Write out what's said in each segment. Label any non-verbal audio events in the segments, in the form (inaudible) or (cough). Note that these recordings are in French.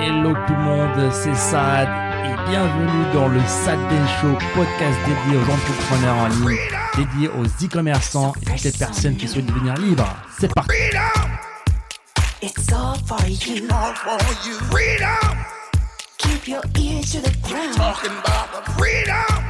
Hello tout le monde, c'est Sad et bienvenue dans le Sad Den Show, podcast dédié aux entrepreneurs en ligne, dédié aux e-commerçants et toutes les personnes qui souhaitent devenir libres. C'est parti It's all for you. all for you. Freedom, Keep your ear to the ground. talking about the freedom.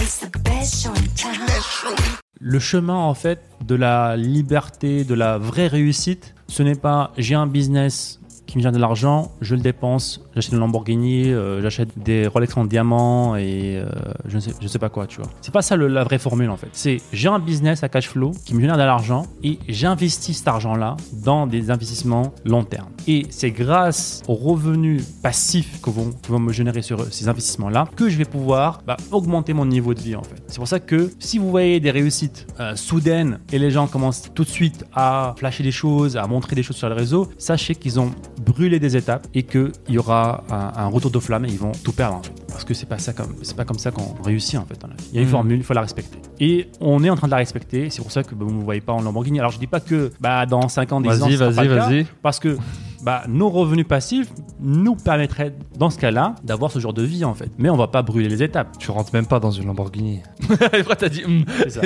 It's the best show in town. Show. Le chemin en fait de la liberté, de la vraie réussite, ce n'est pas j'ai un business qui me génère de l'argent, je le dépense, j'achète une Lamborghini, euh, j'achète des Rolex en diamant et euh, je ne sais, pas quoi, tu vois. C'est pas ça le- la vraie formule en fait. C'est j'ai un business à cash flow qui me génère de l'argent et j'investis cet argent-là dans des investissements long terme. Et c'est grâce aux revenus passifs que vont, que vont me générer sur ces investissements-là que je vais pouvoir bah, augmenter mon niveau de vie en fait. C'est pour ça que si vous voyez des réussites euh, soudaines et les gens commencent tout de suite à flasher des choses, à montrer des choses sur les réseaux, sachez qu'ils ont brûlé des étapes et qu'il y aura un, un retour de flamme et ils vont tout perdre en fait. Parce que c'est pas ça comme c'est pas comme ça qu'on réussit en fait. Il y a une Mhm. formule, il faut la respecter. Et on est en train de la respecter. C'est pour ça que bah, vous ne me voyez pas en Lamborghini. Alors je dis pas que bah, dans 5 ans, 10 ans, Vas-y, vas-y, vas-y. parce que bah, nos revenus passifs nous permettraient, dans ce cas-là, d'avoir ce genre de vie en fait. Mais on va pas brûler les étapes. Tu rentres même pas dans une Lamborghini. (laughs) Après, t'as dit. hum. C'est ça.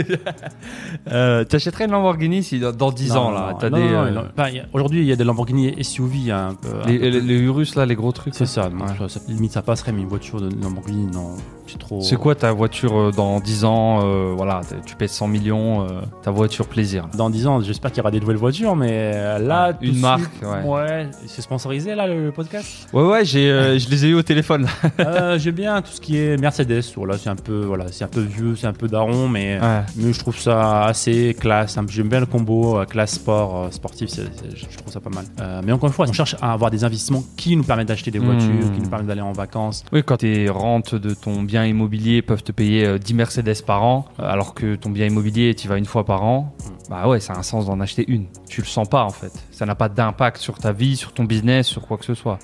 Euh, T'achèterais une Lamborghini si dans, dans 10 ans, là? T'as des. euh, non. Enfin, il y a- Aujourd'hui, il y a des Lamborghini SUV un peu. un les, peu- les, les Urus, là, les gros trucs. C'est ça, non, Ouais. ça- ça- limite ça passerait, mais une voiture de Lamborghini, non, c'est trop. C'est quoi ta voiture euh, dans 10 ans euh, Voilà, tu pèses 100 millions, euh, ta voiture plaisir. là? Dans 10 ans, j'espère qu'il y aura des nouvelles voitures, mais euh, là, Ouais, tout une de marque, suite, ouais. C'est sponsorisé là le podcast? Ouais, ouais, j'ai, euh, je les ai eu au téléphone. (laughs) Euh, J'aime bien tout ce qui est Mercedes. Voilà, c'est un peu, voilà, c'est un peu vieux, c'est un peu daron, mais Ouais. mais je trouve ça assez classe. hein. J'aime bien le combo euh, classe sport, sportif, c'est- c'est- je trouve ça pas mal. Euh, mais encore une fois, on cherche à avoir des investissements qui nous permettent d'acheter des voitures, Mmh. qui nous permettent d'aller en vacances. Oui, quand tes rentes de ton bien immobilier peuvent te payer euh, 10 Mercedes par an, alors que ton bien immobilier, tu y vas une fois par an, bah ouais, ça a un sens d'en acheter une. Tu le sens pas en fait. Ça n'a pas d'impact sur ta vie, sur ton business, sur quoi que ce soit.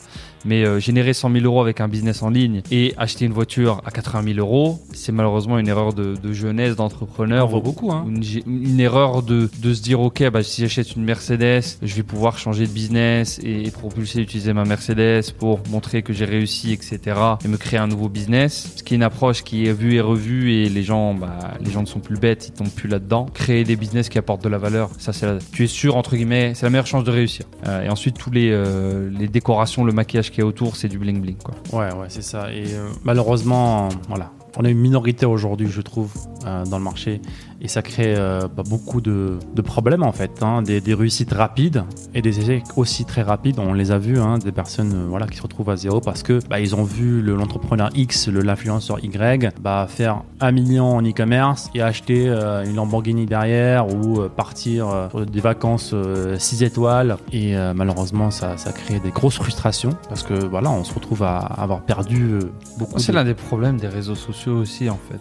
Mais euh, générer 100 000 euros avec un business en ligne et acheter une voiture à 80 000 euros, c'est malheureusement une erreur de, de jeunesse, d'entrepreneur. Ou- beaucoup, hein. Une, erreur de, de se dire, ok, bah, si j'achète une Mercedes, je vais pouvoir changer de business et, et propulser, utiliser ma Mercedes pour montrer que j'ai réussi, etc. Et me créer un nouveau business. Ce qui est une approche qui est vue et revue et les gens, bah, les gens ne sont plus bêtes, ils tombent plus là-dedans. Créer des business qui apportent de la valeur, ça c'est la- tu es sûr entre guillemets, c'est la meilleure chance de réussir. Euh, et ensuite tous les, euh, les décorations, le maquillage qui est autour, c'est du bling bling quoi. Ouais, ouais, c'est ça. Et euh, malheureusement, voilà, on a une minorité aujourd'hui, je trouve, euh, dans le marché. Et ça crée euh, bah, beaucoup de, de problèmes, en fait. hein. Des, des réussites rapides et des échecs aussi très rapides. On les a vus, hein, des personnes euh, voilà, qui se retrouvent à zéro parce que bah, ils ont vu le- l'entrepreneur X, le- l'influenceur Y, bah, faire un million en e-commerce et acheter une Lamborghini derrière ou partir sur des vacances 6 étoiles. Et malheureusement, ça, ça crée des grosses frustrations parce que voilà, on se retrouve à avoir perdu beaucoup. C'est de- l'un des problèmes des réseaux sociaux aussi, en fait.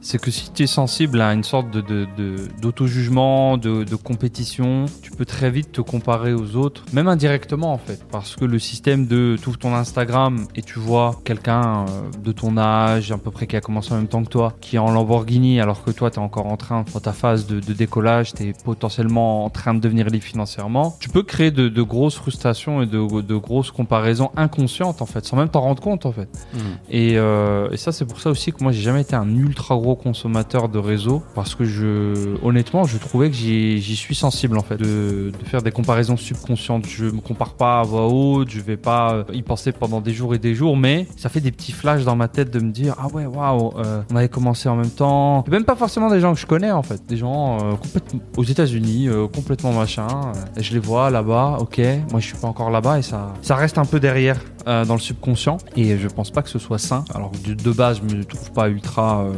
C'est que si tu es sensible à une sorte de, de- de- d'auto-jugement, de, de compétition, tu peux très vite te comparer aux autres, même indirectement, en fait. Parce que le système de tu ouvres ton Instagram et tu vois quelqu'un euh, de ton âge, à peu près qui a commencé en même temps que toi, qui est en Lamborghini, alors que toi, tu es encore en train, dans ta phase de, décollage, tu es potentiellement en train de devenir libre financièrement, tu peux créer de, grosses frustrations et de, grosses comparaisons inconscientes, en fait, sans même t'en rendre compte, en fait. Mm. Et, euh, et ça, c'est pour ça aussi moi, j'ai jamais été un ultra gros consommateur de réseau parce que je, honnêtement, je trouvais que j'y suis sensible en fait, de, faire des comparaisons subconscientes. Je me compare pas à voix haute, je vais pas euh, y penser pendant des jours et des jours, mais ça fait des petits flashs dans ma tête de me dire ah ouais, waouh, euh, on avait commencé en même temps. Même pas forcément des gens que je connais en fait, des gens euh, complètement aux États-Unis, complètement machin. et je les vois là-bas, ok, moi je suis pas encore là-bas et ça, ça reste un peu derrière euh, dans le subconscient et je pense pas que ce soit sain. Alors de, de base, je me trouve pas ultra euh,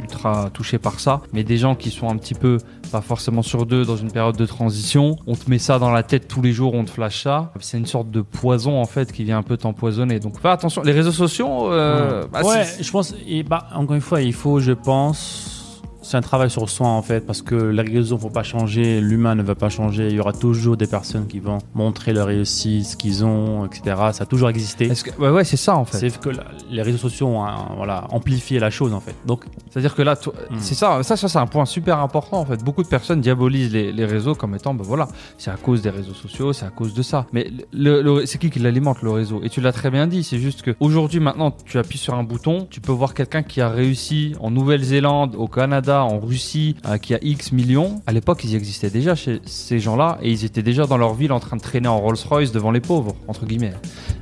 ultra touché par ça, mais des gens qui sont un petit peu pas forcément sur deux dans une période de transition, on te met ça dans la tête tous les jours, on te flash ça. C'est une sorte de poison en fait qui vient un peu t'empoisonner. Donc fais attention, les réseaux sociaux, euh, bah, ouais, je pense. Et bah, encore une fois, il faut, je pense, c'est un travail sur soi en fait, parce que les réseaux ne vont pas changer, l'humain ne va pas changer. Il y aura toujours des personnes qui vont montrer leur réussite, ce qu'ils ont, etc. Ça a toujours existé. Que... Ouais, ouais, c'est ça en fait. C'est que la- les réseaux sociaux ont hein, voilà, amplifié la chose en fait. Donc, C'est-à-dire que là, toi- Mm. c'est ça, ça, ça c'est un point super important en fait. Beaucoup de personnes diabolisent les, les réseaux comme étant, ben voilà, c'est à cause des réseaux sociaux, c'est à cause de ça. Mais le, le- c'est qui qui l'alimente le réseau? Et tu l'as très bien dit, c'est juste que aujourd'hui, maintenant, tu appuies sur un bouton, tu peux voir quelqu'un qui a réussi en Nouvelle-Zélande, au Canada, en Russie, euh, qui a X millions. À l'époque, ils existaient déjà chez ces gens-là et ils étaient déjà dans leur ville en train de traîner en Rolls-Royce devant les pauvres, entre guillemets.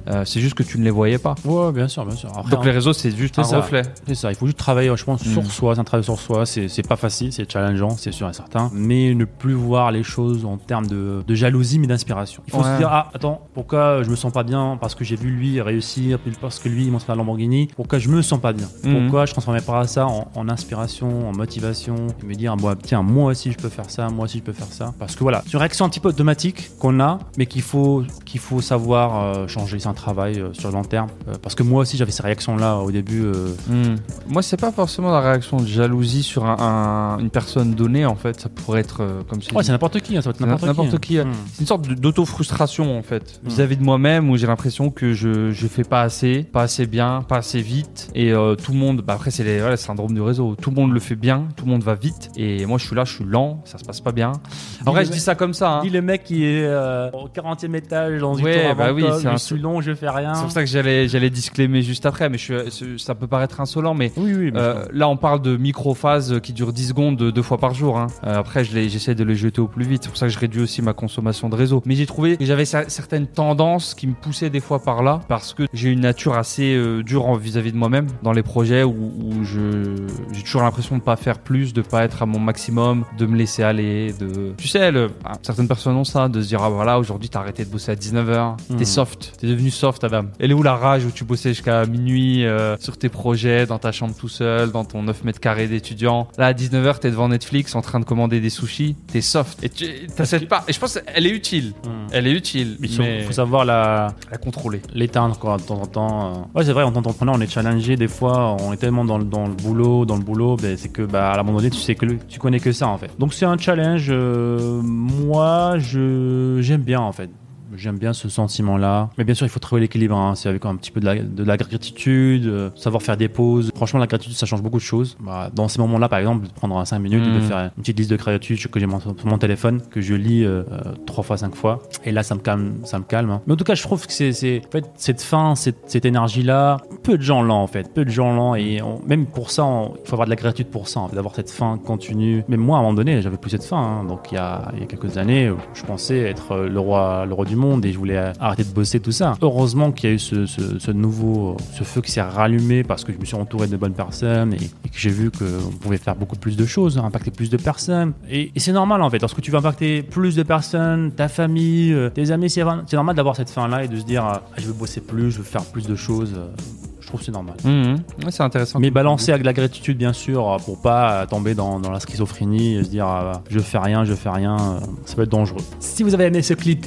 Euh, c'est juste que tu ne les voyais pas. ouais, bien sûr, bien sûr. Après, Donc on- les réseaux, c'est juste un ça. reflet. C'est ça, il faut juste travailler, je pense, sur Mm. soi. C'est un travail sur soi, c'est pas facile, c'est challengeant, c'est sûr et certain. Mais ne plus voir les choses en termes de, de jalousie, mais d'inspiration. Il faut Ouais. se dire, ah, attends, pourquoi je me sens pas bien parce que j'ai vu lui réussir, puis parce que lui, il monte la Lamborghini? Pourquoi je me sens pas bien? Mhm. Pourquoi je transformais pas ça en, en inspiration, en motivation, et me dire, moi, tiens, moi aussi je peux faire ça, moi aussi je peux faire ça. Parce que voilà, c'est une réaction un petit peu automatique qu'on a, mais qu'il faut, qu'il faut savoir euh, changer. C'est un travail euh, sur le long terme. Euh, parce que moi aussi, j'avais ces réactions-là au début. Hmm. Moi, c'est pas forcément la réaction de jalousie sur un- un- une personne donnée, en fait. Ça pourrait être, comme c'est Ouais, c'est n'importe qui, hein, ça peut être n'importe qui. Hein. euh, Mm. c'est une sorte d'auto-frustration, en fait, Mm. vis-à-vis de moi-même, où j'ai l'impression que je, je fais pas assez, pas assez bien, pas assez vite. Et tout le monde, bah après, c'est les- voilà, le syndrome du réseau. Tout le monde le fait bien, tout le monde va vite. Et moi, je suis là, je suis lent, ça se passe pas bien. En vrai, je dis ça comme ça. hein. Dis le mec qui est euh, au 40e étage dans une Ouais, tour bah oui, c'est un je suis long, je fais rien. C'est pour ça que j'allais, j'allais disclaimer juste après, mais je suis, ça peut paraître insolent, mais Oui, oui, bien Euh, là, on parle de micro-phases qui durent 10 secondes deux fois par jour. hein. Euh, après, je j'essaie de les jeter au plus vite. C'est pour ça que je réduis aussi ma consommation de réseau. Mais j'ai trouvé que j'avais cer- certaines tendances qui me poussaient des fois par là parce que j'ai une nature assez dure vis-à-vis de moi-même dans les projets où, où je j'ai toujours l'impression de pas faire plus, de pas être à mon maximum, de me laisser aller. De tu sais, le- ah, certaines personnes ont ça, de se dire ah voilà aujourd'hui t'as arrêté de bosser à 19h, t'es Mhm. soft, t'es devenu soft Adam. Elle est où la rage où tu bossais jusqu'à minuit euh, sur tes projets, dans ta chambre tout seul, dans ton 9 mètres carrés d'étudiant? Là à 19h t'es devant Netflix en train de commander des sushis, t'es soft. Et tu t'as cette part. Et je pense qu'elle est utile. Mm. Elle est utile, Il faut, mais faut savoir la, la contrôler. l'éteindre quoi, de temps en temps. euh. Ouais, c'est vrai, en tant qu'entrepreneur, on est challengé des fois, on est tellement dans le, dans le boulot, dans le boulot, ben, c'est que bah, à un moment donné, tu sais que tu connais que ça en fait. Donc c'est un challenge. euh, moi, je j'aime bien en fait. J'aime bien ce sentiment-là. Mais bien sûr, il faut trouver l'équilibre. hein. C'est avec un petit peu de la, de la gratitude, euh, savoir faire des pauses. Franchement, la gratitude, ça change beaucoup de choses. Bah, dans ces moments-là, par exemple, de prendre 5 minutes, Mm. de faire une petite liste de gratitude que j'ai sur mon téléphone, que je lis euh, euh, trois fois, cinq fois. Et là, ça me calme. Ça me calme hein. Mais en tout cas, je trouve que c'est, c'est en fait, cette fin, cette, cette énergie-là, peu de gens l'ont en fait. Peu de gens l'ont. Et on- même pour ça, on- il faut avoir de la gratitude pour ça, en fait, d'avoir cette fin continue. Même moi, à un moment donné, j'avais plus cette fin. hein. Donc, il y, a, il y a quelques années, je pensais être euh, le roi, le roi du monde et je voulais arrêter de bosser, tout ça. Heureusement qu'il y a eu ce, ce- ce nouveau, ce feu qui s'est rallumé parce que je me suis entouré de bonnes personnes et, et que j'ai vu qu'on pouvait faire beaucoup plus de choses, hein, impacter plus de personnes. Et, et c'est normal en fait, lorsque tu vas impacter plus de personnes, ta famille, euh, tes amis, c'est normal d'avoir cette fin-là et de se dire euh, Ah, je veux bosser plus, je veux faire plus de choses. euh, Je trouve que c'est normal. Mhm. Ouais, c'est intéressant. Mais balancer avec la gratitude, bien sûr, pour pas tomber dans, dans la schizophrénie et se dire ah, je fais rien, je fais rien, ça peut être dangereux. Si vous avez aimé ce clip,